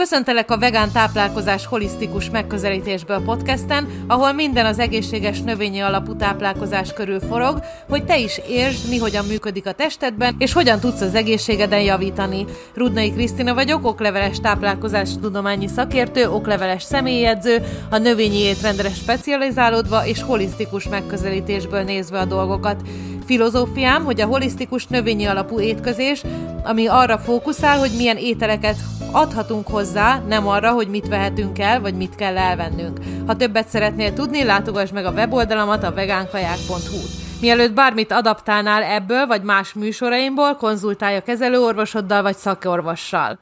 Köszöntelek a vegán táplálkozás holisztikus megközelítésből podcasten, ahol minden az egészséges növényi alapú táplálkozás körül forog, hogy te is értsd, mi hogyan működik a testedben, és hogyan tudsz az egészségeden javítani. Rudnai Krisztina vagyok, okleveles táplálkozás tudományi szakértő, okleveles személyedző, a növényi étrendre specializálódva és holisztikus megközelítésből nézve a dolgokat. Filozófiám, hogy a holisztikus növényi alapú étkezés, ami arra fókuszál, hogy milyen ételeket adhatunk hozzá, nem arra, hogy mit vehetünk el, vagy mit kell elvennünk. Ha többet szeretnél tudni, látogass meg a weboldalamat a vegánkaják.hu. Mielőtt bármit adaptálnál ebből, vagy más műsoraimból, konzultálj a kezelőorvosoddal, vagy szakorvossal.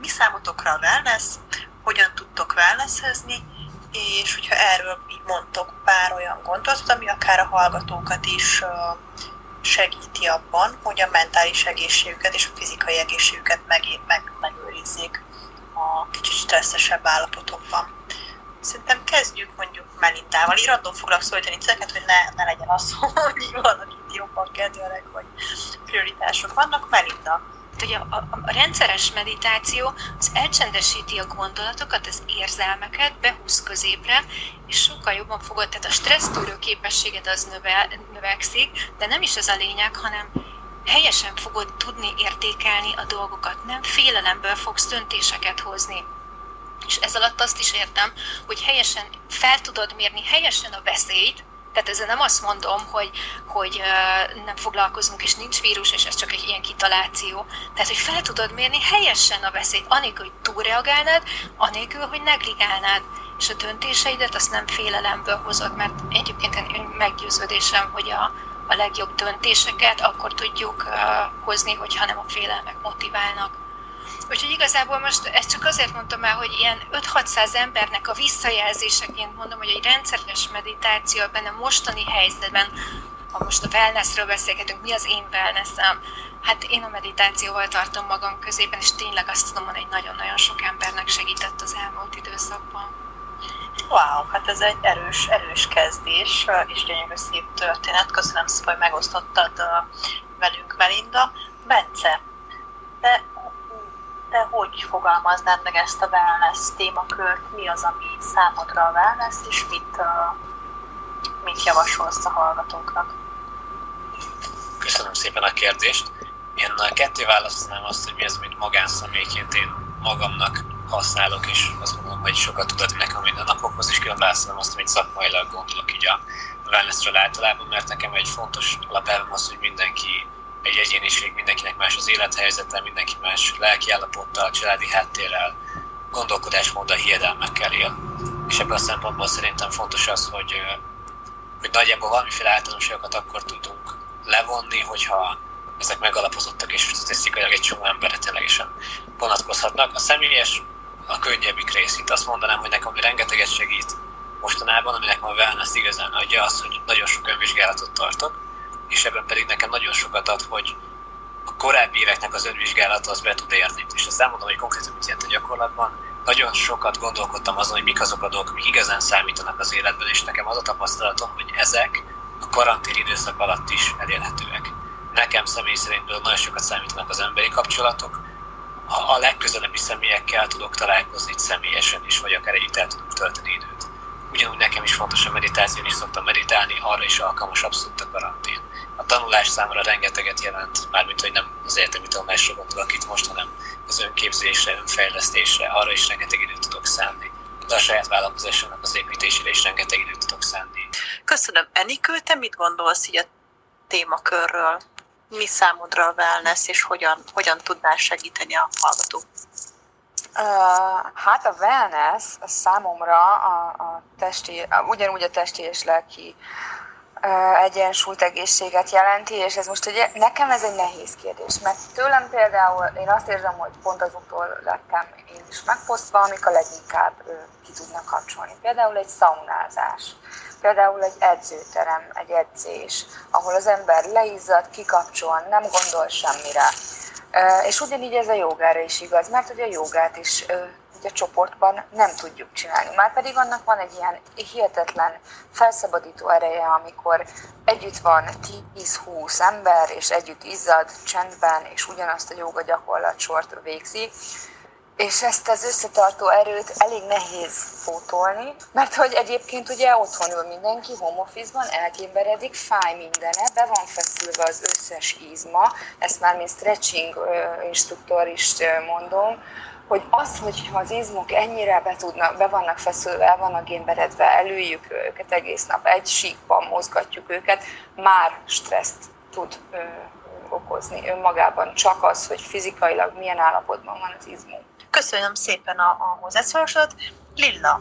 Mi számotokra a wellness? Hogyan tudtok wellnesshezni? És hogyha erről így mondtok pár olyan gondolatot, ami akár a hallgatókat is segíti abban, hogy a mentális egészségüket és a fizikai egészségüket meg, meg, megőrizzék a kicsit stresszesebb állapotokban. Szerintem kezdjük mondjuk Melindával. Így random foglak szólítani titeket, hogy ne, ne legyen az, hogy valaki jobban kedvelek, vagy prioritások vannak. Melinda, hogy a, a, a rendszeres meditáció az elcsendesíti a gondolatokat, az érzelmeket, behúz középre, és sokkal jobban fogod, tehát a stressztűrő képességed az növel, növekszik, de nem is ez a lényeg, hanem helyesen fogod tudni értékelni a dolgokat, nem félelemből fogsz döntéseket hozni. És ez alatt azt is értem, hogy helyesen fel tudod mérni helyesen a veszélyt, tehát ezzel nem azt mondom, hogy, hogy nem foglalkozunk, és nincs vírus, és ez csak egy ilyen kitaláció. Tehát, hogy fel tudod mérni helyesen a veszélyt, anélkül, hogy túlreagálnád, anélkül, hogy negligálnád. És a döntéseidet azt nem félelemből hozod, mert egyébként én meggyőződésem, hogy a, a legjobb döntéseket akkor tudjuk uh, hozni, hogyha nem a félelmek motiválnak. Úgyhogy igazából most ezt csak azért mondtam el, hogy ilyen 5-600 embernek a visszajelzéseként mondom, hogy egy rendszeres meditáció ebben a mostani helyzetben, ha most a wellnessről beszélgetünk, mi az én wellnessem, hát én a meditációval tartom magam közében, és tényleg azt tudom mondani, hogy nagyon-nagyon sok embernek segített az elmúlt időszakban. Wow, hát ez egy erős, erős kezdés, és gyönyörű szép történet. Köszönöm szépen, hogy megosztottad velünk, Melinda. Bence, te te hogy fogalmaznád meg ezt a wellness témakört? Mi az, ami számodra a wellness, és mit, uh, mit javasolsz a hallgatóknak? Köszönöm szépen a kérdést. Én a ketté választanám azt, hogy mi az, amit magánszemélyként én magamnak használok, és azt mondom, hogy sokat tud adni nekem minden napokhoz, és külön választanám azt, amit szakmailag gondolok így a wellnessről általában, mert nekem egy fontos alapelvem az, hogy mindenki egy egyéniség, mindenkinek más az élethelyzete, mindenki más lelkiállapottal, családi háttérrel, gondolkodásmóddal, hiedelmekkel él. És ebből a szempontból szerintem fontos az, hogy, hogy nagyjából valamiféle általánosságokat akkor tudunk levonni, hogyha ezek megalapozottak, és statisztikailag egy csomó emberre ténylegesen vonatkozhatnak. A személyes, a könnyebbik részét azt mondanám, hogy nekem rengeteget segít mostanában, aminek a wellness igazán adja az, hogy nagyon sok önvizsgálatot tartok, és ebben pedig nekem nagyon sokat ad, hogy a korábbi éveknek az önvizsgálata az be tud érni. És ezt elmondom, hogy konkrétan mit jelent a gyakorlatban. Nagyon sokat gondolkodtam azon, hogy mik azok a dolgok, amik igazán számítanak az életben, és nekem az a tapasztalatom, hogy ezek a karantén időszak alatt is elérhetőek. Nekem személy szerint nagyon sokat számítanak az emberi kapcsolatok, a legközelebbi személyekkel tudok találkozni személyesen is, vagy akár együtt el tudunk tölteni időt. Ugyanúgy nekem is fontos a meditáció, és szoktam meditálni, arra is alkalmas abszolút a karantén a tanulás számomra rengeteget jelent, mármint, hogy nem az egyetemi tanulásra gondolok itt most, hanem az önképzésre, önfejlesztésre, arra is rengeteg időt tudok szánni. De a saját vállalkozásomnak az építésére is rengeteg időt tudok szánni. Köszönöm. Enikő, te mit gondolsz így a témakörről? Mi számodra a wellness, és hogyan, hogyan tudnál segíteni a hallgató? Uh, hát a wellness a számomra a, a testi, ugyanúgy a testi és lelki egyensúlyt, egészséget jelenti, és ez most ugye, nekem ez egy nehéz kérdés, mert tőlem például én azt érzem, hogy pont azoktól lettem én is megfosztva, amik a leginkább ki tudnak kapcsolni. Például egy szaunázás, például egy edzőterem, egy edzés, ahol az ember leizzad, kikapcsol, nem gondol semmire. És ugyanígy ez a jogára is igaz, mert ugye a jogát is a csoportban nem tudjuk csinálni. Már pedig annak van egy ilyen hihetetlen felszabadító ereje, amikor együtt van 10-20 ember, és együtt izzad csendben, és ugyanazt a joga gyakorlatsort végzi. és ezt az összetartó erőt elég nehéz pótolni, mert hogy egyébként ugye otthon ül mindenki, home office-ban, elkémberedik, fáj mindene, be van feszülve az összes izma, ezt már mint stretching instruktor is mondom, hogy az, hogy az izmok ennyire be, tudnak, be vannak feszülve, el vannak gémberedve, elüljük őket egész nap, egy síkban mozgatjuk őket, már stresszt tud ö, okozni önmagában, csak az, hogy fizikailag milyen állapotban van az izmunk. Köszönöm szépen a, a hozzászólásodat. Lilla,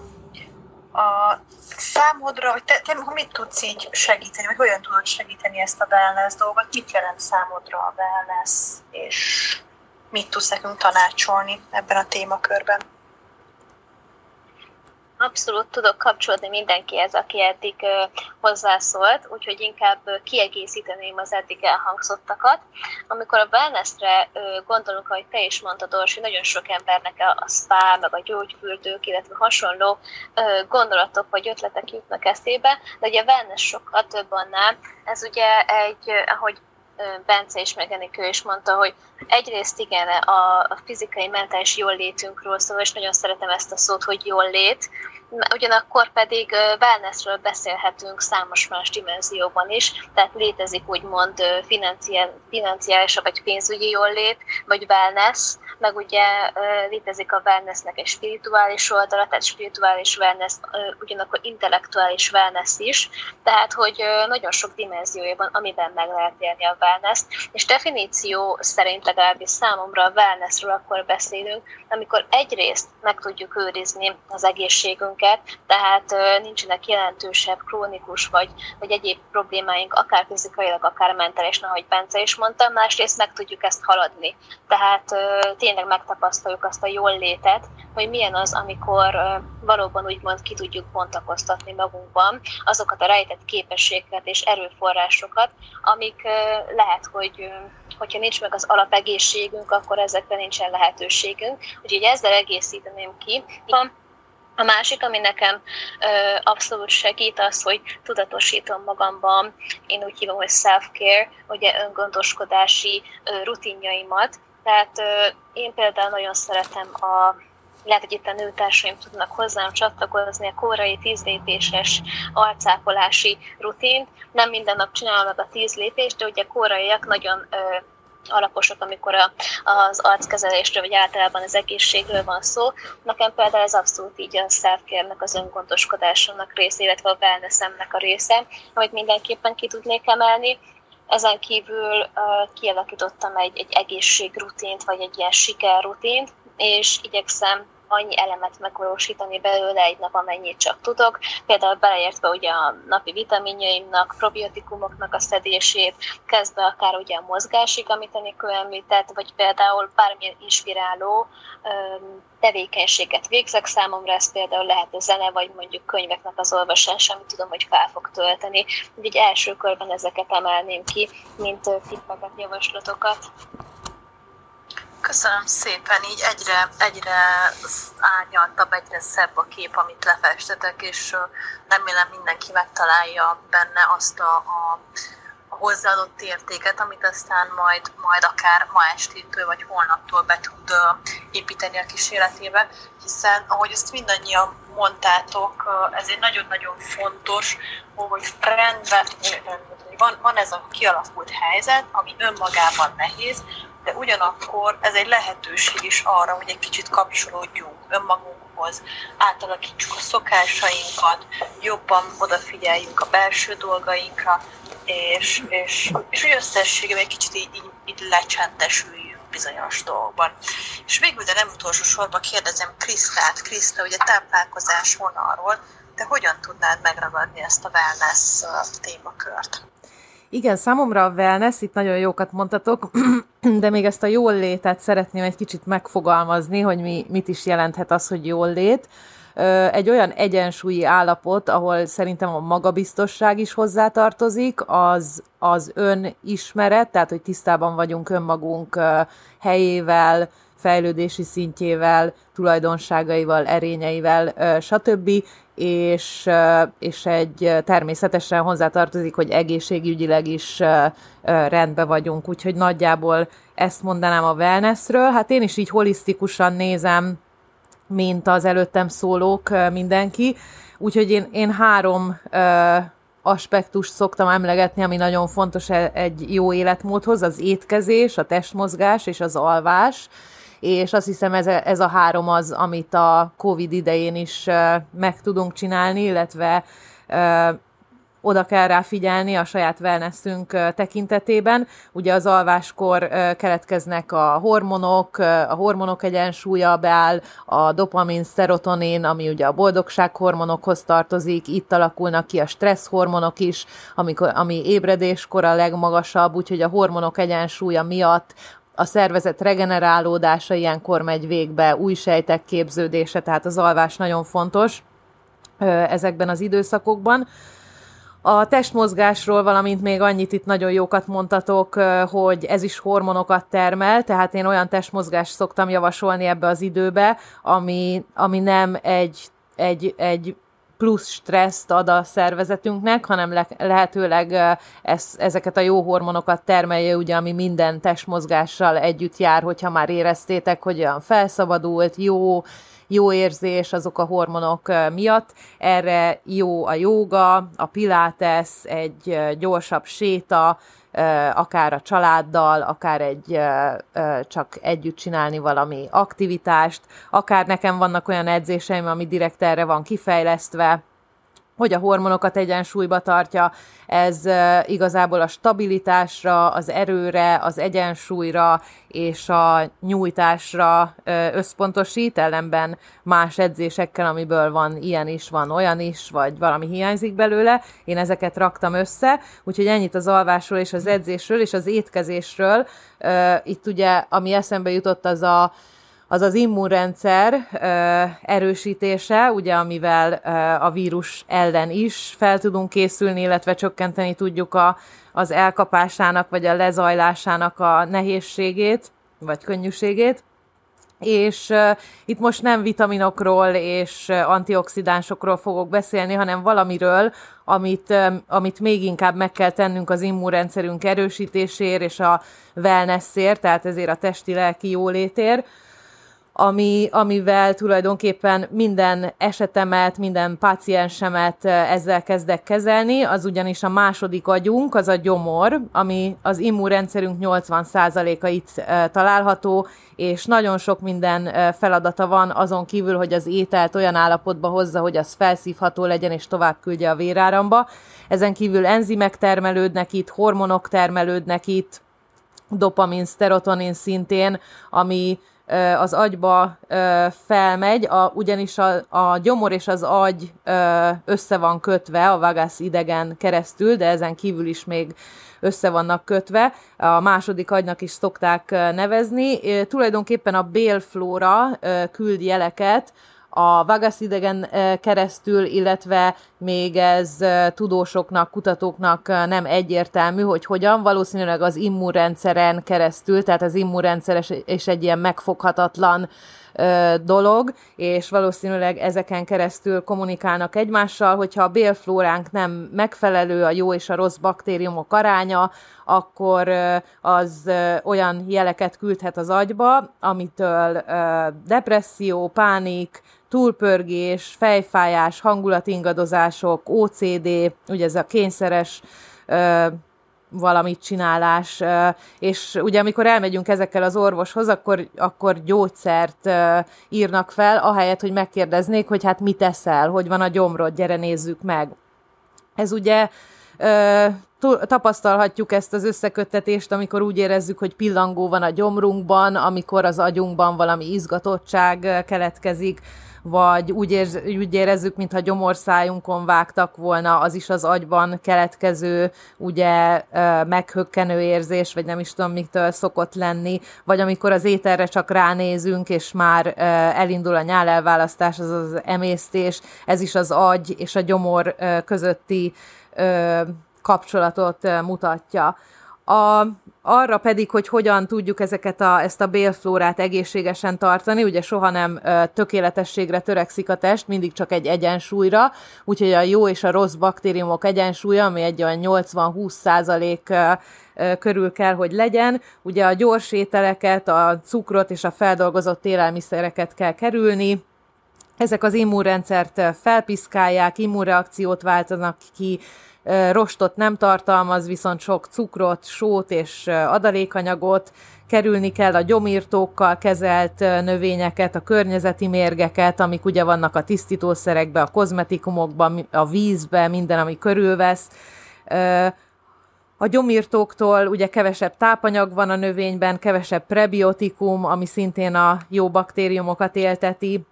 a számodra, vagy te, te mit tudsz így segíteni, vagy hogyan tudod segíteni ezt a wellness dolgot? Mit jelent számodra a wellness, és mit tudsz nekünk tanácsolni ebben a témakörben? Abszolút tudok kapcsolódni mindenkihez, aki eddig hozzászólt, úgyhogy inkább kiegészíteném az eddig elhangzottakat. Amikor a wellnessre gondolunk, ahogy te is mondtad, Orsi, nagyon sok embernek a, spa, meg a gyógyfürdők, illetve hasonló gondolatok vagy ötletek jutnak eszébe, de ugye a wellness sokkal több annál. Ez ugye egy, ahogy Bence is, meg Enikő is mondta, hogy egyrészt igen, a, fizikai, mentális jól létünkről szól, és nagyon szeretem ezt a szót, hogy jól lét, ugyanakkor pedig wellnessről beszélhetünk számos más dimenzióban is, tehát létezik úgymond financiális vagy pénzügyi jólét, vagy wellness, meg ugye létezik a wellnessnek egy spirituális oldala, tehát spirituális wellness, ugyanakkor intellektuális wellness is, tehát hogy nagyon sok dimenziója van, amiben meg lehet élni a wellness és definíció szerint legalábbis számomra a wellnessről akkor beszélünk, amikor egyrészt meg tudjuk őrizni az egészségünket, tehát nincsenek jelentősebb, krónikus vagy, vagy egyéb problémáink, akár fizikailag, akár mentálisan, ahogy Bence is mondta, másrészt meg tudjuk ezt haladni. Tehát tényleg megtapasztaljuk azt a jól létet, hogy milyen az, amikor valóban úgymond ki tudjuk bontakoztatni magunkban azokat a rejtett képességeket és erőforrásokat, amik lehet, hogy hogyha nincs meg az alapegészségünk, akkor ezekre nincsen lehetőségünk. Úgyhogy ezzel egészíteném ki. A másik, ami nekem ö, abszolút segít, az, hogy tudatosítom magamban, én úgy hívom, hogy self-care, ugye öngondoskodási ö, rutinjaimat. Tehát én például nagyon szeretem a lehet, hogy itt a nőtársaim tudnak hozzám csatlakozni a kórai tízlépéses arcápolási rutint. Nem minden nap csinálom meg a tíz lépést, de ugye kóraiak nagyon ö, alaposok, amikor a, az arckezelésről, vagy általában az egészségről van szó. Nekem például ez abszolút így a self az öngondoskodásomnak része, illetve a wellnessemnek a része, amit mindenképpen ki tudnék emelni. Ezen kívül kialakítottam egy, egy egészségrutint, vagy egy ilyen sikerrutint, és igyekszem annyi elemet megvalósítani belőle egy nap, amennyit csak tudok. Például beleértve ugye a napi vitaminjaimnak, probiotikumoknak a szedését, kezdve akár ugye a mozgásig, amit Enikő említett, vagy például bármilyen inspiráló tevékenységet végzek számomra, ez például lehet a zene, vagy mondjuk könyveknek az olvasása, amit tudom, hogy fel fog tölteni. Így első körben ezeket emelném ki, mint tippeket, javaslatokat. Köszönöm szépen, így egyre, egyre árnyaltabb, egyre szebb a kép, amit lefestetek, és remélem mindenki megtalálja benne azt a, a, hozzáadott értéket, amit aztán majd, majd akár ma estétől vagy holnaptól be tud építeni a kísérletébe, hiszen ahogy ezt mindannyian mondtátok, ez egy nagyon-nagyon fontos, hogy rendben, van, van ez a kialakult helyzet, ami önmagában nehéz, de ugyanakkor ez egy lehetőség is arra, hogy egy kicsit kapcsolódjunk önmagunkhoz, átalakítsuk a szokásainkat, jobban odafigyeljünk a belső dolgainkra, és, és, és hogy összességében egy kicsit így, így, így lecsendesüljünk bizonyos dolgokban. És végül, de nem utolsó sorban kérdezem Krisztát. Kriszta, ugye táplálkozás vonalról, de hogyan tudnád megragadni ezt a wellness témakört? Igen, számomra a wellness, itt nagyon jókat mondtatok, de még ezt a jól létet szeretném egy kicsit megfogalmazni, hogy mi, mit is jelenthet az, hogy jól lét. egy olyan egyensúlyi állapot, ahol szerintem a magabiztosság is hozzátartozik, az, az önismeret, tehát hogy tisztában vagyunk önmagunk helyével, fejlődési szintjével, tulajdonságaival, erényeivel, stb. És, és egy természetesen hozzátartozik, hogy egészségügyileg is rendben vagyunk, úgyhogy nagyjából ezt mondanám a wellnessről. Hát én is így holisztikusan nézem, mint az előttem szólók mindenki, úgyhogy én, én három aspektust szoktam emlegetni, ami nagyon fontos e, egy jó életmódhoz, az étkezés, a testmozgás és az alvás és azt hiszem ez, ez a három az, amit a Covid idején is meg tudunk csinálni, illetve oda kell rá figyelni a saját wellnessünk tekintetében. Ugye az alváskor keletkeznek a hormonok, a hormonok egyensúlya beáll, a dopamin, szerotonin, ami ugye a boldogság hormonokhoz tartozik, itt alakulnak ki a stressz hormonok is, amikor, ami ébredéskor a legmagasabb, úgyhogy a hormonok egyensúlya miatt a szervezet regenerálódása ilyenkor megy végbe, új sejtek képződése, tehát az alvás nagyon fontos ezekben az időszakokban. A testmozgásról, valamint még annyit itt nagyon jókat mondtatok, hogy ez is hormonokat termel, tehát én olyan testmozgást szoktam javasolni ebbe az időbe, ami, ami nem egy, egy, egy plusz stresszt ad a szervezetünknek, hanem le- lehetőleg ez, ezeket a jó hormonokat termelje, ugye, ami minden testmozgással együtt jár, hogyha már éreztétek, hogy olyan felszabadult, jó, jó érzés azok a hormonok miatt. Erre jó a jóga, a pilates, egy gyorsabb séta, akár a családdal, akár egy csak együtt csinálni valami aktivitást, akár nekem vannak olyan edzéseim, ami direkt erre van kifejlesztve, hogy a hormonokat egyensúlyba tartja, ez igazából a stabilitásra, az erőre, az egyensúlyra és a nyújtásra összpontosít, ellenben más edzésekkel, amiből van ilyen is, van olyan is, vagy valami hiányzik belőle. Én ezeket raktam össze, úgyhogy ennyit az alvásról és az edzésről és az étkezésről. Itt ugye, ami eszembe jutott, az a az az immunrendszer erősítése, ugye amivel a vírus ellen is fel tudunk készülni, illetve csökkenteni tudjuk a, az elkapásának vagy a lezajlásának a nehézségét, vagy könnyűségét. És uh, itt most nem vitaminokról és uh, antioxidánsokról fogok beszélni, hanem valamiről, amit, um, amit még inkább meg kell tennünk az immunrendszerünk erősítésért és a wellnessért, tehát ezért a testi-lelki jólétért ami, amivel tulajdonképpen minden esetemet, minden páciensemet ezzel kezdek kezelni, az ugyanis a második agyunk, az a gyomor, ami az immunrendszerünk 80%-a itt található, és nagyon sok minden feladata van, azon kívül, hogy az ételt olyan állapotba hozza, hogy az felszívható legyen, és tovább küldje a véráramba. Ezen kívül enzimek termelődnek itt, hormonok termelődnek itt, dopamin, szterotonin szintén, ami az agyba felmegy, a, ugyanis a, a gyomor és az agy össze van kötve a vagász idegen keresztül, de ezen kívül is még össze vannak kötve. A második agynak is szokták nevezni. Tulajdonképpen a bélflóra küld jeleket a Vagas idegen keresztül, illetve még ez tudósoknak, kutatóknak nem egyértelmű, hogy hogyan, valószínűleg az immunrendszeren keresztül, tehát az immunrendszer és egy ilyen megfoghatatlan dolog, és valószínűleg ezeken keresztül kommunikálnak egymással, hogyha a bélflóránk nem megfelelő, a jó és a rossz baktériumok aránya, akkor az olyan jeleket küldhet az agyba, amitől depresszió, pánik, túlpörgés, fejfájás, hangulatingadozások, OCD, ugye ez a kényszeres valamit csinálás, és ugye amikor elmegyünk ezekkel az orvoshoz, akkor, akkor gyógyszert írnak fel, ahelyett, hogy megkérdeznék, hogy hát mit teszel, hogy van a gyomrod, gyere nézzük meg. Ez ugye tapasztalhatjuk ezt az összeköttetést, amikor úgy érezzük, hogy pillangó van a gyomrunkban, amikor az agyunkban valami izgatottság keletkezik, vagy úgy, érz, úgy érezzük, mintha gyomorszájunkon vágtak volna, az is az agyban keletkező, ugye meghökkenő érzés, vagy nem is tudom, mitől szokott lenni, vagy amikor az ételre csak ránézünk, és már elindul a nyálelválasztás, az az emésztés, ez is az agy és a gyomor közötti kapcsolatot mutatja. A, arra pedig, hogy hogyan tudjuk ezeket a, ezt a bélflórát egészségesen tartani, ugye soha nem ö, tökéletességre törekszik a test, mindig csak egy egyensúlyra, úgyhogy a jó és a rossz baktériumok egyensúlya, ami egy olyan 80-20 százalék körül kell, hogy legyen. Ugye a gyors ételeket, a cukrot és a feldolgozott élelmiszereket kell kerülni, ezek az immunrendszert felpiszkálják, immunreakciót váltanak ki, rostot nem tartalmaz, viszont sok cukrot, sót és adalékanyagot, kerülni kell a gyomírtókkal kezelt növényeket, a környezeti mérgeket, amik ugye vannak a tisztítószerekben, a kozmetikumokban, a vízben, minden, ami körülvesz. A gyomírtóktól ugye kevesebb tápanyag van a növényben, kevesebb prebiotikum, ami szintén a jó baktériumokat élteti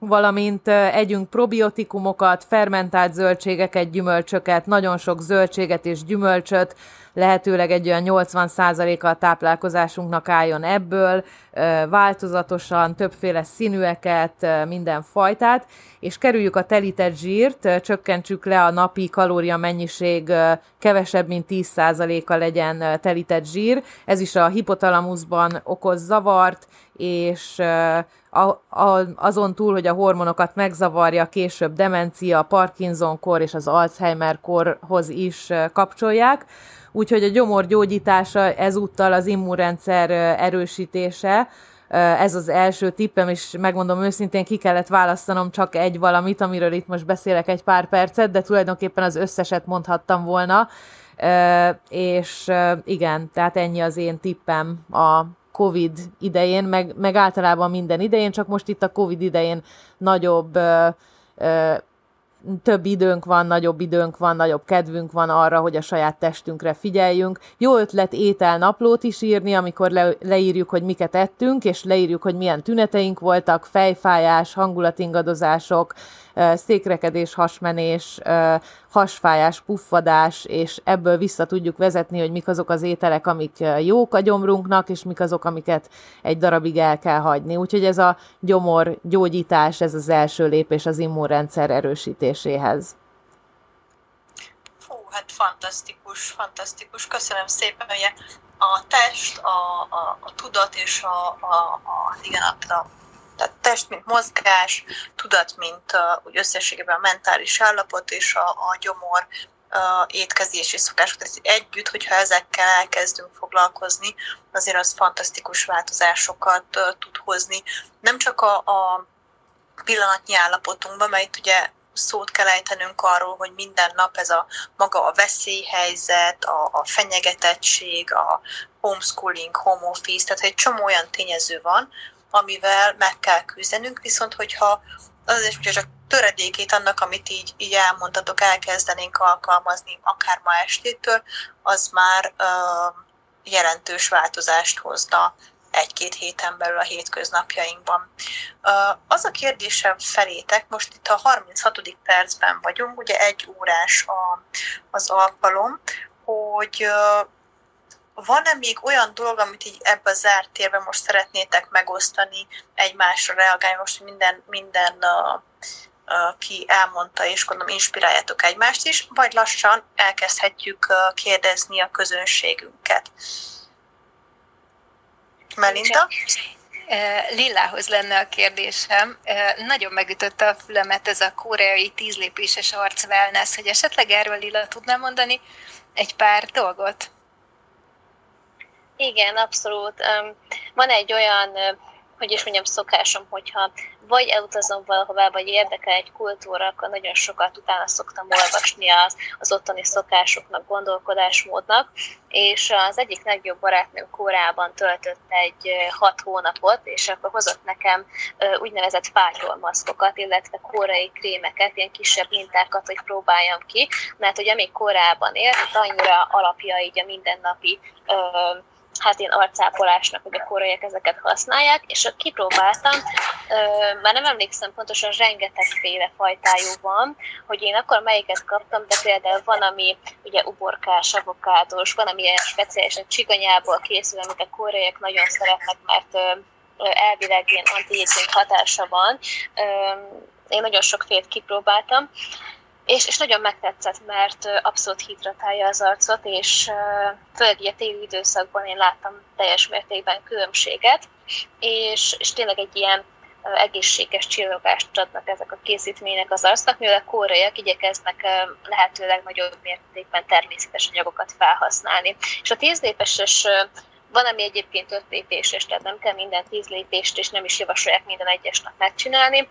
valamint együnk probiotikumokat, fermentált zöldségeket, gyümölcsöket, nagyon sok zöldséget és gyümölcsöt, lehetőleg egy olyan 80%-a a táplálkozásunknak álljon ebből, változatosan, többféle színűeket, minden fajtát, és kerüljük a telített zsírt, csökkentsük le a napi kalória mennyiség kevesebb, mint 10%-a legyen telített zsír. Ez is a hipotalamuszban okoz zavart, és a, a, azon túl, hogy a hormonokat megzavarja, később demencia, Parkinson-kor és az Alzheimer-korhoz is kapcsolják. Úgyhogy a gyomor gyógyítása ezúttal az immunrendszer erősítése, ez az első tippem, és megmondom őszintén, ki kellett választanom csak egy valamit, amiről itt most beszélek egy pár percet, de tulajdonképpen az összeset mondhattam volna, és igen, tehát ennyi az én tippem a COVID idején, meg, meg általában minden idején, csak most itt a COVID idején nagyobb több időnk van, nagyobb időnk van, nagyobb kedvünk van arra, hogy a saját testünkre figyeljünk. Jó ötlet ételnaplót is írni, amikor le, leírjuk, hogy miket ettünk, és leírjuk, hogy milyen tüneteink voltak, fejfájás, hangulatingadozások, székrekedés, hasmenés, hasfájás, puffadás, és ebből vissza tudjuk vezetni, hogy mik azok az ételek, amik jók a gyomrunknak, és mik azok, amiket egy darabig el kell hagyni. Úgyhogy ez a gyomor gyógyítás, ez az első lépés az immunrendszer erősítéséhez. Fú, hát fantasztikus, fantasztikus. Köszönöm szépen, hogy a test, a, a, a tudat és a, a, a, igen, a tehát test, mint mozgás, tudat, mint uh, úgy összességében a mentális állapot és a, a gyomor uh, étkezési szokások. Tehát együtt, hogyha ezekkel elkezdünk foglalkozni, azért az fantasztikus változásokat uh, tud hozni. Nem csak a, a pillanatnyi állapotunkban, mert ugye szót kell ejtenünk arról, hogy minden nap ez a maga a veszélyhelyzet, a, a fenyegetettség, a homeschooling, home office, tehát egy csomó olyan tényező van, amivel meg kell küzdenünk, viszont hogyha az is, csak töredékét annak, amit így, így elmondtatok, elkezdenénk alkalmazni akár ma estétől, az már uh, jelentős változást hozna egy-két héten belül a hétköznapjainkban. Az a kérdésem felétek, most itt a 36. percben vagyunk, ugye egy órás a, az alkalom, hogy van-e még olyan dolog, amit így ebbe a zárt térben most szeretnétek megosztani, egymásra reagálni, most minden, minden ki elmondta, és gondolom inspiráljátok egymást is, vagy lassan elkezdhetjük kérdezni a közönségünket. Melinda? Lillához lenne a kérdésem. Nagyon megütötte a fülemet ez a koreai tízlépéses arc wellness, hogy esetleg erről Lilla tudná mondani egy pár dolgot? Igen, abszolút. Van egy olyan, hogy is mondjam, szokásom, hogyha vagy elutazom valahová, vagy érdekel egy kultúra, akkor nagyon sokat utána szoktam olvasni az, az ottani szokásoknak, gondolkodásmódnak, és az egyik legjobb barátnőm korában töltött egy hat hónapot, és akkor hozott nekem úgynevezett fátyolmaszkokat, illetve korai krémeket, ilyen kisebb mintákat, hogy próbáljam ki, mert hogy amíg korában élt, annyira alapja így a mindennapi hát én arcápolásnak, hogy a koreaiak ezeket használják, és kipróbáltam, már nem emlékszem pontosan, rengetegféle fajtájú van, hogy én akkor melyiket kaptam, de például van, ami ugye uborkás, avokádós, van, ami ilyen speciálisan csiganyából készül, amit a koreaiak nagyon szeretnek, mert elvileg ilyen antiécink hatása van. Én nagyon sok félt kipróbáltam, és, és nagyon megtetszett, mert abszolút hidratálja az arcot, és főleg a téli időszakban én láttam teljes mértékben különbséget, és, és tényleg egy ilyen egészséges csillogást adnak ezek a készítmények az arcnak, mivel a koreaiak igyekeznek lehetőleg nagyobb mértékben természetes anyagokat felhasználni. És a tíz lépéses van, ami egyébként öt lépéses, tehát nem kell minden tíz lépést, és nem is javasolják minden egyes nap megcsinálni,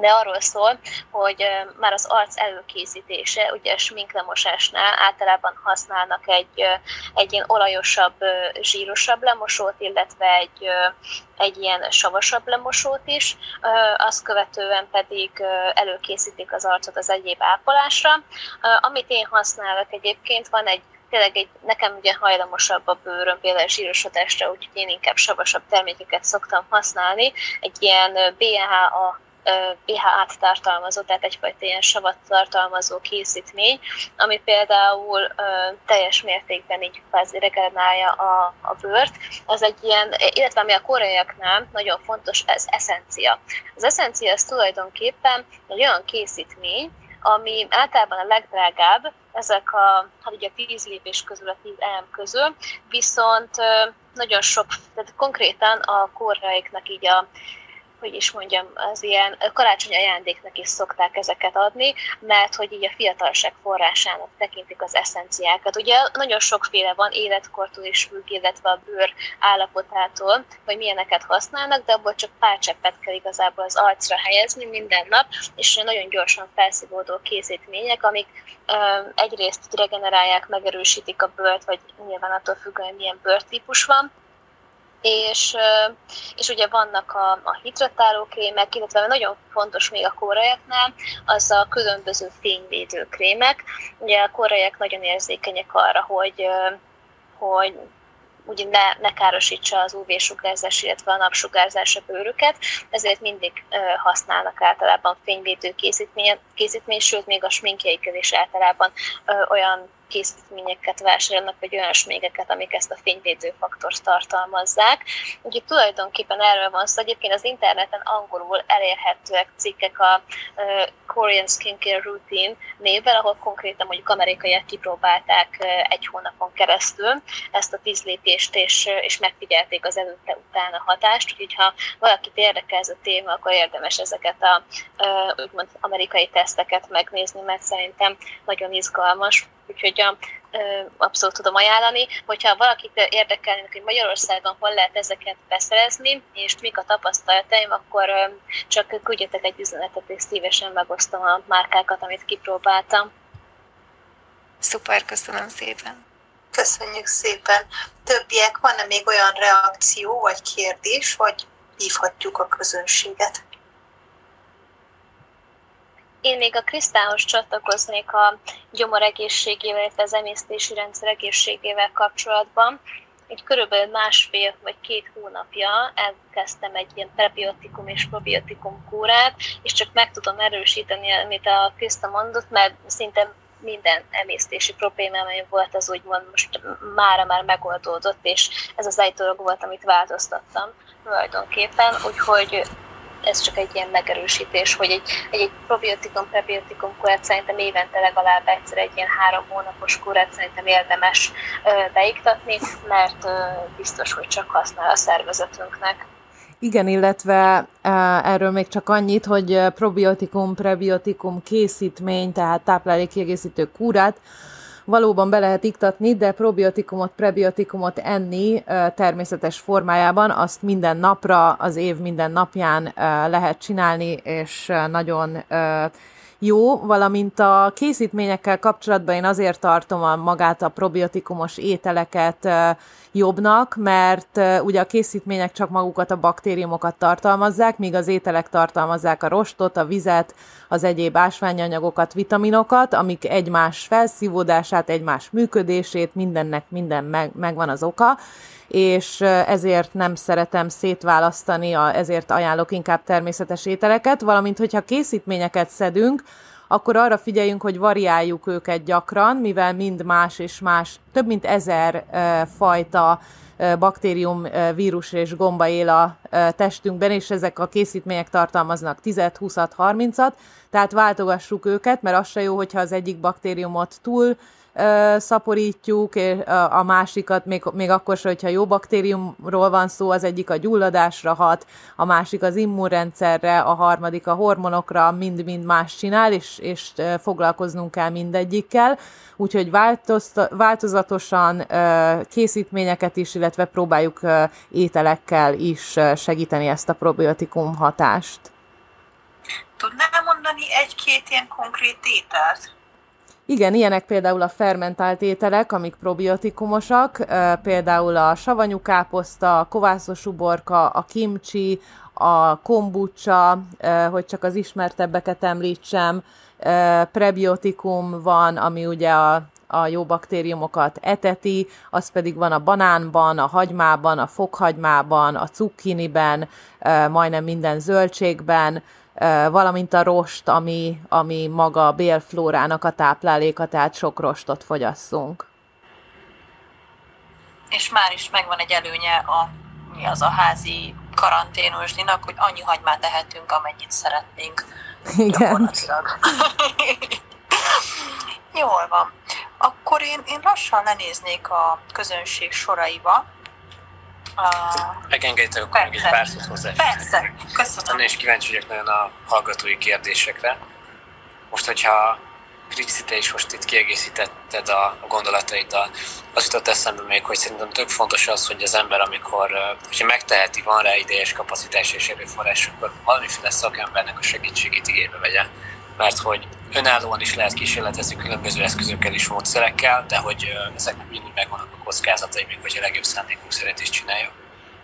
de arról szól, hogy már az arc előkészítése, ugye a sminklemosásnál általában használnak egy, egy ilyen olajosabb, zsírosabb lemosót, illetve egy, egy ilyen savasabb lemosót is, azt követően pedig előkészítik az arcot az egyéb ápolásra. Amit én használok egyébként, van egy tényleg egy, nekem ugye hajlamosabb a bőröm, például zsírosodásra, úgyhogy én inkább savasabb termékeket szoktam használni. Egy ilyen BHA pH-t tartalmazó, tehát egyfajta ilyen savat tartalmazó készítmény, ami például ö, teljes mértékben így kvázi regenerálja a, a bőrt. Az egy ilyen, illetve ami a koreaiaknál nagyon fontos, ez eszencia. Az eszencia az tulajdonképpen egy olyan készítmény, ami általában a legdrágább, ezek a, hát ugye a 10 lépés közül, a 10 EM közül, viszont nagyon sok, tehát konkrétan a korraiknak így a hogy is mondjam, az ilyen karácsony ajándéknak is szokták ezeket adni, mert hogy így a fiatalság forrásának tekintik az eszenciákat. Ugye nagyon sokféle van, életkortól is függ, illetve a bőr állapotától, hogy milyeneket használnak, de abból csak pár cseppet kell igazából az arcra helyezni minden nap, és nagyon gyorsan felszívódó készítmények, amik egyrészt regenerálják, megerősítik a bőrt, vagy nyilván attól függően milyen bőrtípus van, és, és ugye vannak a, a hidratáló krémek, illetve nagyon fontos még a kórajaknál, az a különböző fényvédő krémek. Ugye a kóraiak nagyon érzékenyek arra, hogy, hogy ugye ne, ne károsítsa az UV-sugárzás, illetve a napsugárzás a bőrüket, ezért mindig használnak általában fényvédő készítmény, készítmény, sőt még a sminkjeikkel is általában olyan készítményeket vásárolnak, vagy olyan smégeket, amik ezt a fényvédő faktort tartalmazzák. Úgyhogy tulajdonképpen erről van szó. Egyébként az interneten angolul elérhetőek cikkek a Korean Skincare Routine névvel, ahol konkrétan mondjuk amerikaiak kipróbálták egy hónapon keresztül ezt a tíz lépést, és, és megfigyelték az előtte utána hatást. Úgyhogy ha valakit érdekel ez a téma, akkor érdemes ezeket a úgymond amerikai teszteket megnézni, mert szerintem nagyon izgalmas úgyhogy a, abszolút tudom ajánlani. Hogyha valakit érdekelnek, hogy Magyarországon hol lehet ezeket beszerezni, és mik a tapasztalataim, akkor csak küldjetek egy üzenetet, és szívesen megosztom a márkákat, amit kipróbáltam. Szuper, köszönöm szépen! Köszönjük szépen! Többiek, van-e még olyan reakció vagy kérdés, vagy hívhatjuk a közönséget? Én még a Krisztához csatlakoznék a gyomor egészségével, illetve az emésztési rendszer egészségével kapcsolatban. Egy körülbelül másfél vagy két hónapja elkezdtem egy ilyen prebiotikum és probiotikum kúrát, és csak meg tudom erősíteni, amit a Kriszta mondott, mert szinte minden emésztési problémám, ami volt, az úgymond most mára már megoldódott, és ez az egy dolog volt, amit változtattam tulajdonképpen, úgyhogy ez csak egy ilyen megerősítés, hogy egy, egy, egy probiotikum, prebiotikum kurát szerintem évente legalább egyszer egy ilyen három hónapos kurát szerintem érdemes beiktatni, mert biztos, hogy csak használ a szervezetünknek. Igen, illetve erről még csak annyit, hogy probiotikum, prebiotikum készítmény, tehát táplálékkiegészítő kúrát, valóban be lehet iktatni, de probiotikumot, prebiotikumot enni természetes formájában, azt minden napra, az év minden napján lehet csinálni, és nagyon jó, valamint a készítményekkel kapcsolatban én azért tartom a magát a probiotikumos ételeket jobbnak, mert ugye a készítmények csak magukat a baktériumokat tartalmazzák, míg az ételek tartalmazzák a rostot, a vizet, az egyéb ásványanyagokat, vitaminokat, amik egymás felszívódását, egymás működését, mindennek minden meg, megvan az oka, és ezért nem szeretem szétválasztani, ezért ajánlok inkább természetes ételeket, valamint hogyha készítményeket szedünk, akkor arra figyeljünk, hogy variáljuk őket gyakran, mivel mind más és más, több mint ezer fajta baktérium, vírus és gomba él a testünkben, és ezek a készítmények tartalmaznak 10 20 30-at, tehát váltogassuk őket, mert az se jó, hogyha az egyik baktériumot túl szaporítjuk, és a másikat, még, még akkor sem, hogyha jó baktériumról van szó, az egyik a gyulladásra hat, a másik az immunrendszerre, a harmadik a hormonokra, mind-mind más csinál, és, és foglalkoznunk kell mindegyikkel. Úgyhogy változatosan készítményeket is, illetve próbáljuk ételekkel is segíteni ezt a probiotikum hatást. Tudnál mondani egy-két ilyen konkrét ételt? Igen, ilyenek például a fermentált ételek, amik probiotikumosak, például a savanyú káposzta, a kovászos uborka, a kimchi, a kombucha, hogy csak az ismertebbeket említsem, prebiotikum van, ami ugye a, a jó baktériumokat eteti, az pedig van a banánban, a hagymában, a fokhagymában, a cukkiniben, majdnem minden zöldségben, valamint a rost, ami, ami maga a bélflórának a tápláléka, tehát sok rostot fogyasszunk. És már is megvan egy előnye a, mi az a házi karanténosdinak, hogy annyi hagymát ehetünk, amennyit szeretnénk. Igen. Jól van. Akkor én, én lassan lenéznék a közönség soraiba, Megengeditek akkor még egy pár szót hozzá. Persze, köszönöm. Én is kíváncsi vagyok nagyon a hallgatói kérdésekre. Most, hogyha Kriszti, te is most itt kiegészítetted a gondolataiddal, az jutott eszembe még, hogy szerintem tök fontos az, hogy az ember, amikor, hogyha megteheti, van rá idejes kapacitás és erőforrás, akkor valamiféle szakembernek a segítségét igénybe vegye. Mert hogy önállóan is lehet kísérletezni különböző eszközökkel és módszerekkel, de hogy ezeknek mindig megvannak a kockázatai, még hogy a legjobb szándékunk szerint is csináljuk.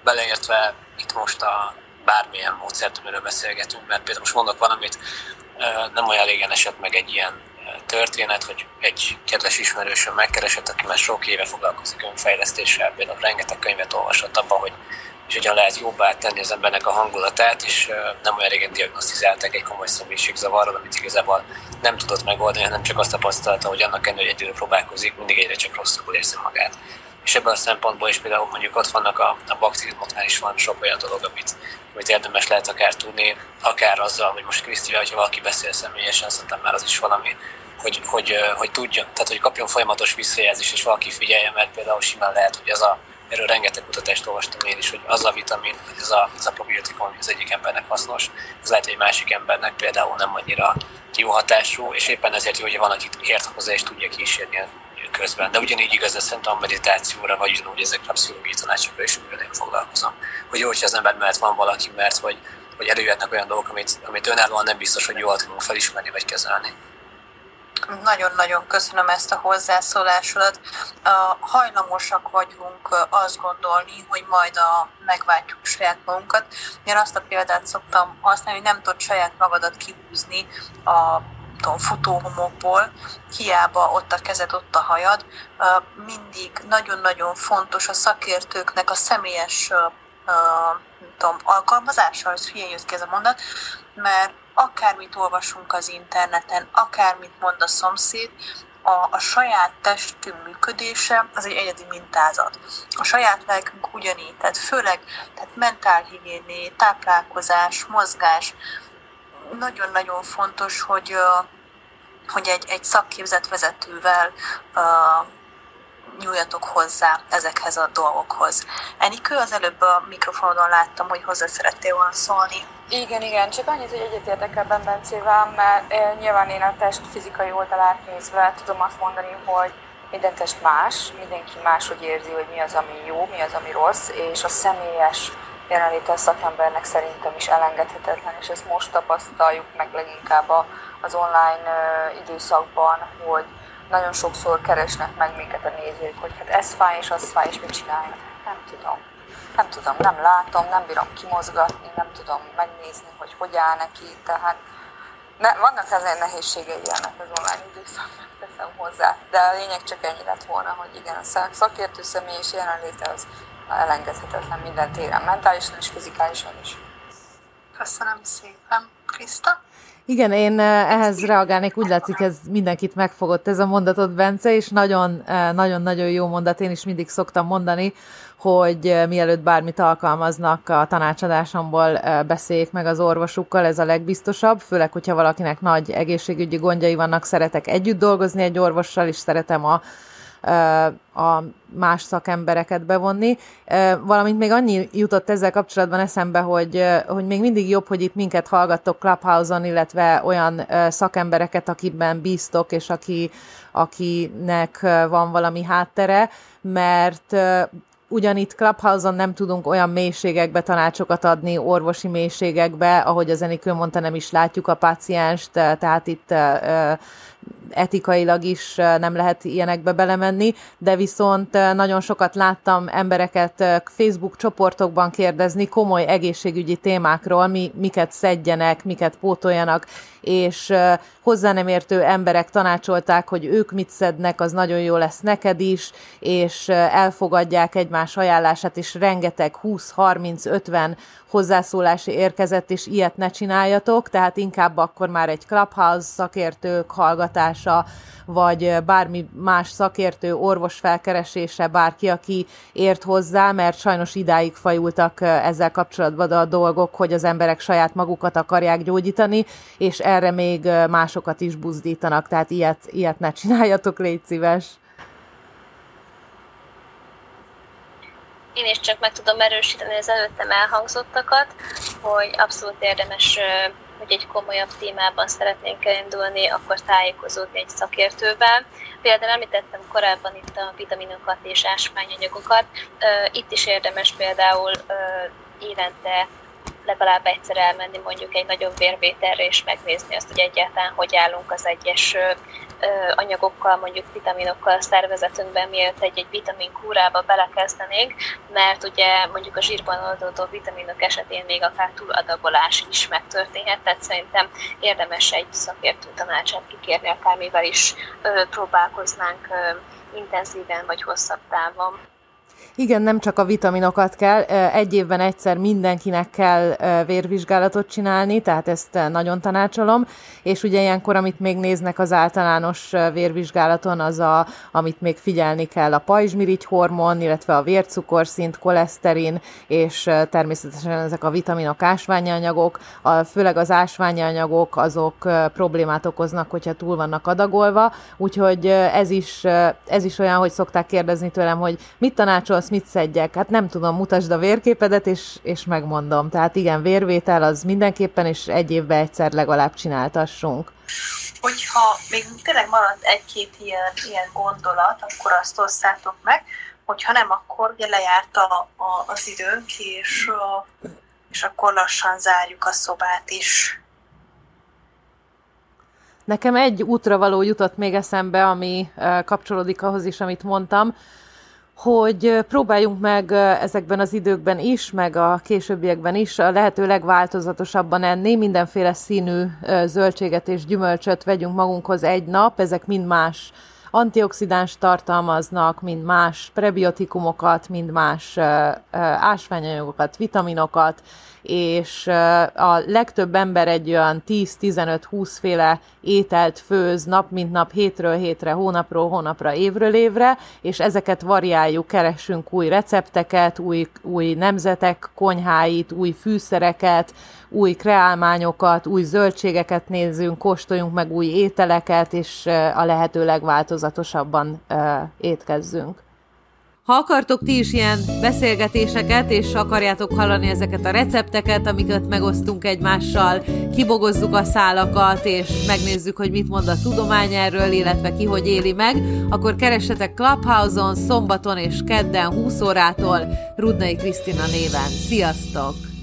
Beleértve itt most a bármilyen módszert, amiről beszélgetünk, mert például most mondok valamit, nem olyan régen esett meg egy ilyen történet, hogy egy kedves ismerősöm megkeresett, aki már sok éve foglalkozik önfejlesztéssel, például rengeteg könyvet olvasott abban, hogy és hogyan lehet jobbá tenni az embernek a hangulatát, és nem olyan régen diagnosztizálták egy komoly személyiségzavarral, amit igazából nem tudott megoldani, hanem csak azt tapasztalta, hogy annak ellenére, hogy egyről próbálkozik, mindig egyre csak rosszabbul érzi magát. És ebből a szempontból is például mondjuk ott vannak a, a baktériumoknál is van sok olyan dolog, amit, amit érdemes lehet akár tudni, akár azzal, hogy most Krisztivel, hogyha valaki beszél személyesen, szerintem már az is valami, hogy, hogy, hogy tudjon, tehát hogy kapjon folyamatos visszajelzést, és valaki figyelje, mert például simán lehet, hogy az a erről rengeteg kutatást olvastam én is, hogy az a vitamin, hogy ez a, ez a probiotikum, ami az egyik embernek hasznos, az lehet, hogy másik embernek például nem annyira jó hatású, és éppen ezért jó, hogy van, aki ért hozzá és tudja kísérni közben. De ugyanígy igaz, ez szerintem a meditációra, vagy ugyanúgy ezekre a pszichológiai tanácsokra is, én foglalkozom. Hogy jó, hogyha az ember mellett van valaki, mert hogy, hogy előjöhetnek olyan dolgok, amit, amit önállóan nem biztos, hogy jól tudunk felismerni vagy kezelni. Nagyon-nagyon köszönöm ezt a hozzászólásodat. Hajlamosak vagyunk azt gondolni, hogy majd a megváltjuk saját magunkat. Én azt a példát szoktam használni, hogy nem tudod saját magadat kihúzni a tudom, futóhomokból, hiába ott a kezed, ott a hajad. Mindig nagyon-nagyon fontos a szakértőknek a személyes tudom, alkalmazása, az hülyén jött ki ez a mondat, mert akármit olvasunk az interneten, akármit mond a szomszéd, a, a saját testünk működése az egy egyedi mintázat. A saját lelkünk ugyanígy, tehát főleg tehát mentálhigiéné, táplálkozás, mozgás, nagyon-nagyon fontos, hogy, hogy egy, egy szakképzett vezetővel nyúljatok hozzá ezekhez a dolgokhoz. Enikő, az előbb a mikrofonon láttam, hogy hozzá szerettél volna szólni. Igen, igen, csak annyit, hogy egyetértek ebben Bencével, mert eh, nyilván én a test fizikai oldalát nézve tudom azt mondani, hogy minden test más, mindenki máshogy érzi, hogy mi az, ami jó, mi az, ami rossz, és a személyes jelenléte a szakembernek szerintem is elengedhetetlen, és ezt most tapasztaljuk meg leginkább az online időszakban, hogy nagyon sokszor keresnek meg minket a nézők, hogy hát ez fáj és az fáj, és mit csinálnak. Nem tudom. Nem tudom, nem látom, nem bírom kimozgatni, nem tudom megnézni, hogy hogy áll neki, tehát ne, vannak azért nehézségei ennek az online időszaknak, teszem hozzá, de a lényeg csak ennyi lett volna, hogy igen, a szakértő személy és jelenléte az elengedhetetlen minden téren, mentálisan és fizikálisan is. Köszönöm szépen. Krista? Igen, én eh, ehhez reagálnék, úgy látszik, ez mindenkit megfogott ez a mondatot, Bence, és nagyon-nagyon eh, jó mondat, én is mindig szoktam mondani, hogy eh, mielőtt bármit alkalmaznak a tanácsadásomból, beszéljék meg az orvosukkal, ez a legbiztosabb, főleg, hogyha valakinek nagy egészségügyi gondjai vannak, szeretek együtt dolgozni egy orvossal, és szeretem a a más szakembereket bevonni. Valamint még annyi jutott ezzel kapcsolatban eszembe, hogy, hogy még mindig jobb, hogy itt minket hallgattok Clubhouse-on, illetve olyan szakembereket, akiben bíztok, és aki, akinek van valami háttere, mert ugyan itt Clubhouse-on nem tudunk olyan mélységekbe tanácsokat adni, orvosi mélységekbe, ahogy az Enikő mondta, nem is látjuk a pácienst, tehát itt etikailag is nem lehet ilyenekbe belemenni, de viszont nagyon sokat láttam embereket Facebook csoportokban kérdezni komoly egészségügyi témákról, mi, miket szedjenek, miket pótoljanak, és hozzá nem értő emberek tanácsolták, hogy ők mit szednek, az nagyon jó lesz neked is, és elfogadják egymás ajánlását, és rengeteg 20, 30, 50 hozzászólási érkezett, és ilyet ne csináljatok, tehát inkább akkor már egy Clubhouse szakértők hallgatása, vagy bármi más szakértő, orvos felkeresése, bárki, aki ért hozzá, mert sajnos idáig fajultak ezzel kapcsolatban a dolgok, hogy az emberek saját magukat akarják gyógyítani, és erre még másokat is buzdítanak, tehát ilyet, ilyet ne csináljatok, légy szíves. Én is csak meg tudom erősíteni az előttem elhangzottakat, hogy abszolút érdemes, hogy egy komolyabb témában szeretnénk elindulni, akkor tájékozódni egy szakértővel. Például említettem korábban itt a vitaminokat és ásványanyagokat. Itt is érdemes például évente legalább egyszer elmenni mondjuk egy nagyobb vérvételre és megnézni azt, hogy egyáltalán hogy állunk az egyes anyagokkal, mondjuk vitaminokkal a szervezetünkben, mielőtt egy-egy vitamin kúrába belekezdenénk, mert ugye mondjuk a zsírban oldódó vitaminok esetén még akár túladagolás is megtörténhet, tehát szerintem érdemes egy szakértő tanácsát kikérni, akármivel is próbálkoznánk intenzíven vagy hosszabb távon. Igen, nem csak a vitaminokat kell, egy évben egyszer mindenkinek kell vérvizsgálatot csinálni, tehát ezt nagyon tanácsolom, és ugye ilyenkor, amit még néznek az általános vérvizsgálaton, az a, amit még figyelni kell a pajzsmirigy hormon, illetve a vércukorszint, koleszterin, és természetesen ezek a vitaminok, ásványi anyagok, a, főleg az ásványi anyagok, azok problémát okoznak, hogyha túl vannak adagolva, úgyhogy ez is, ez is olyan, hogy szokták kérdezni tőlem, hogy mit tanácsol azt mit szedjek? Hát nem tudom, mutasd a vérképedet, és, és megmondom. Tehát igen, vérvétel az mindenképpen, és egy évben egyszer legalább csináltassunk. Hogyha még tényleg marad egy-két ilyen, ilyen gondolat, akkor azt osszátok meg, hogyha nem, akkor ugye lejárt a, a, az időnk, és, a, és akkor lassan zárjuk a szobát is. Nekem egy útra való jutott még eszembe, ami kapcsolódik ahhoz is, amit mondtam, hogy próbáljunk meg ezekben az időkben is, meg a későbbiekben is a lehető legváltozatosabban enni, mindenféle színű zöldséget és gyümölcsöt vegyünk magunkhoz egy nap, ezek mind más antioxidáns tartalmaznak, mind más prebiotikumokat, mind más ásványanyagokat, vitaminokat, és a legtöbb ember egy olyan 10-15-20 féle ételt főz nap mint nap, hétről hétre, hónapról hónapra, évről évre, és ezeket variáljuk, keresünk új recepteket, új, új nemzetek konyháit, új fűszereket, új kreálmányokat, új zöldségeket nézzünk, kóstoljunk meg új ételeket, és a lehető legváltozatosabban étkezzünk. Ha akartok ti is ilyen beszélgetéseket, és akarjátok hallani ezeket a recepteket, amiket megosztunk egymással, kibogozzuk a szálakat, és megnézzük, hogy mit mond a tudomány erről, illetve ki hogy éli meg, akkor keressetek Clubhouse-on szombaton és kedden 20 órától Rudnai Krisztina néven. Sziasztok!